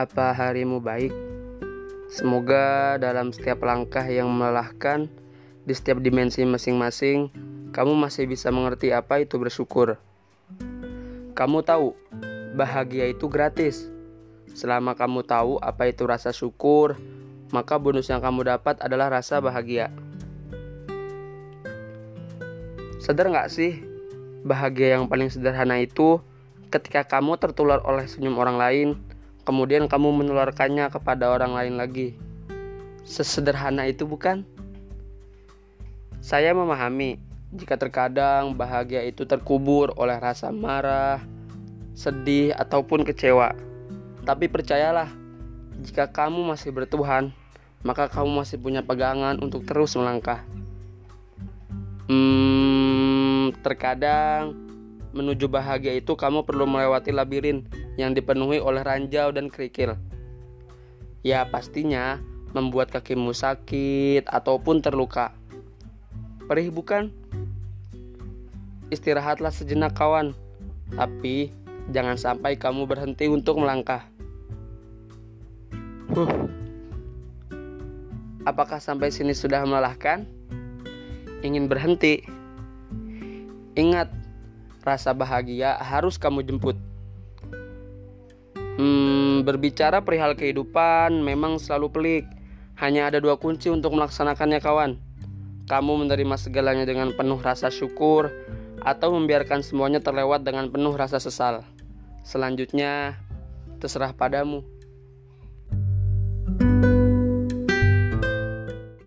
Apa harimu baik? Semoga dalam setiap langkah yang melelahkan di setiap dimensi masing-masing, kamu masih bisa mengerti apa itu bersyukur. Kamu tahu, bahagia itu gratis. Selama kamu tahu apa itu rasa syukur, maka bonus yang kamu dapat adalah rasa bahagia. Sadar nggak sih, bahagia yang paling sederhana itu ketika kamu tertular oleh senyum orang lain, kemudian kamu menularkannya kepada orang lain lagi. Sesederhana itu bukan? Saya memahami jika terkadang bahagia itu terkubur oleh rasa marah, sedih, ataupun kecewa. Tapi percayalah, jika kamu masih bertuhan, maka kamu masih punya pegangan untuk terus melangkah. Hmm, terkadang menuju bahagia itu kamu perlu melewati labirin yang dipenuhi oleh ranjau dan kerikil. Ya, pastinya membuat kakimu sakit ataupun terluka. Perih bukan? Istirahatlah sejenak kawan, tapi jangan sampai kamu berhenti untuk melangkah. Huh. Apakah sampai sini sudah melelahkan? Ingin berhenti? Ingat, rasa bahagia harus kamu jemput. Hmm, berbicara perihal kehidupan memang selalu pelik. Hanya ada dua kunci untuk melaksanakannya kawan. Kamu menerima segalanya dengan penuh rasa syukur atau membiarkan semuanya terlewat dengan penuh rasa sesal. Selanjutnya, terserah padamu.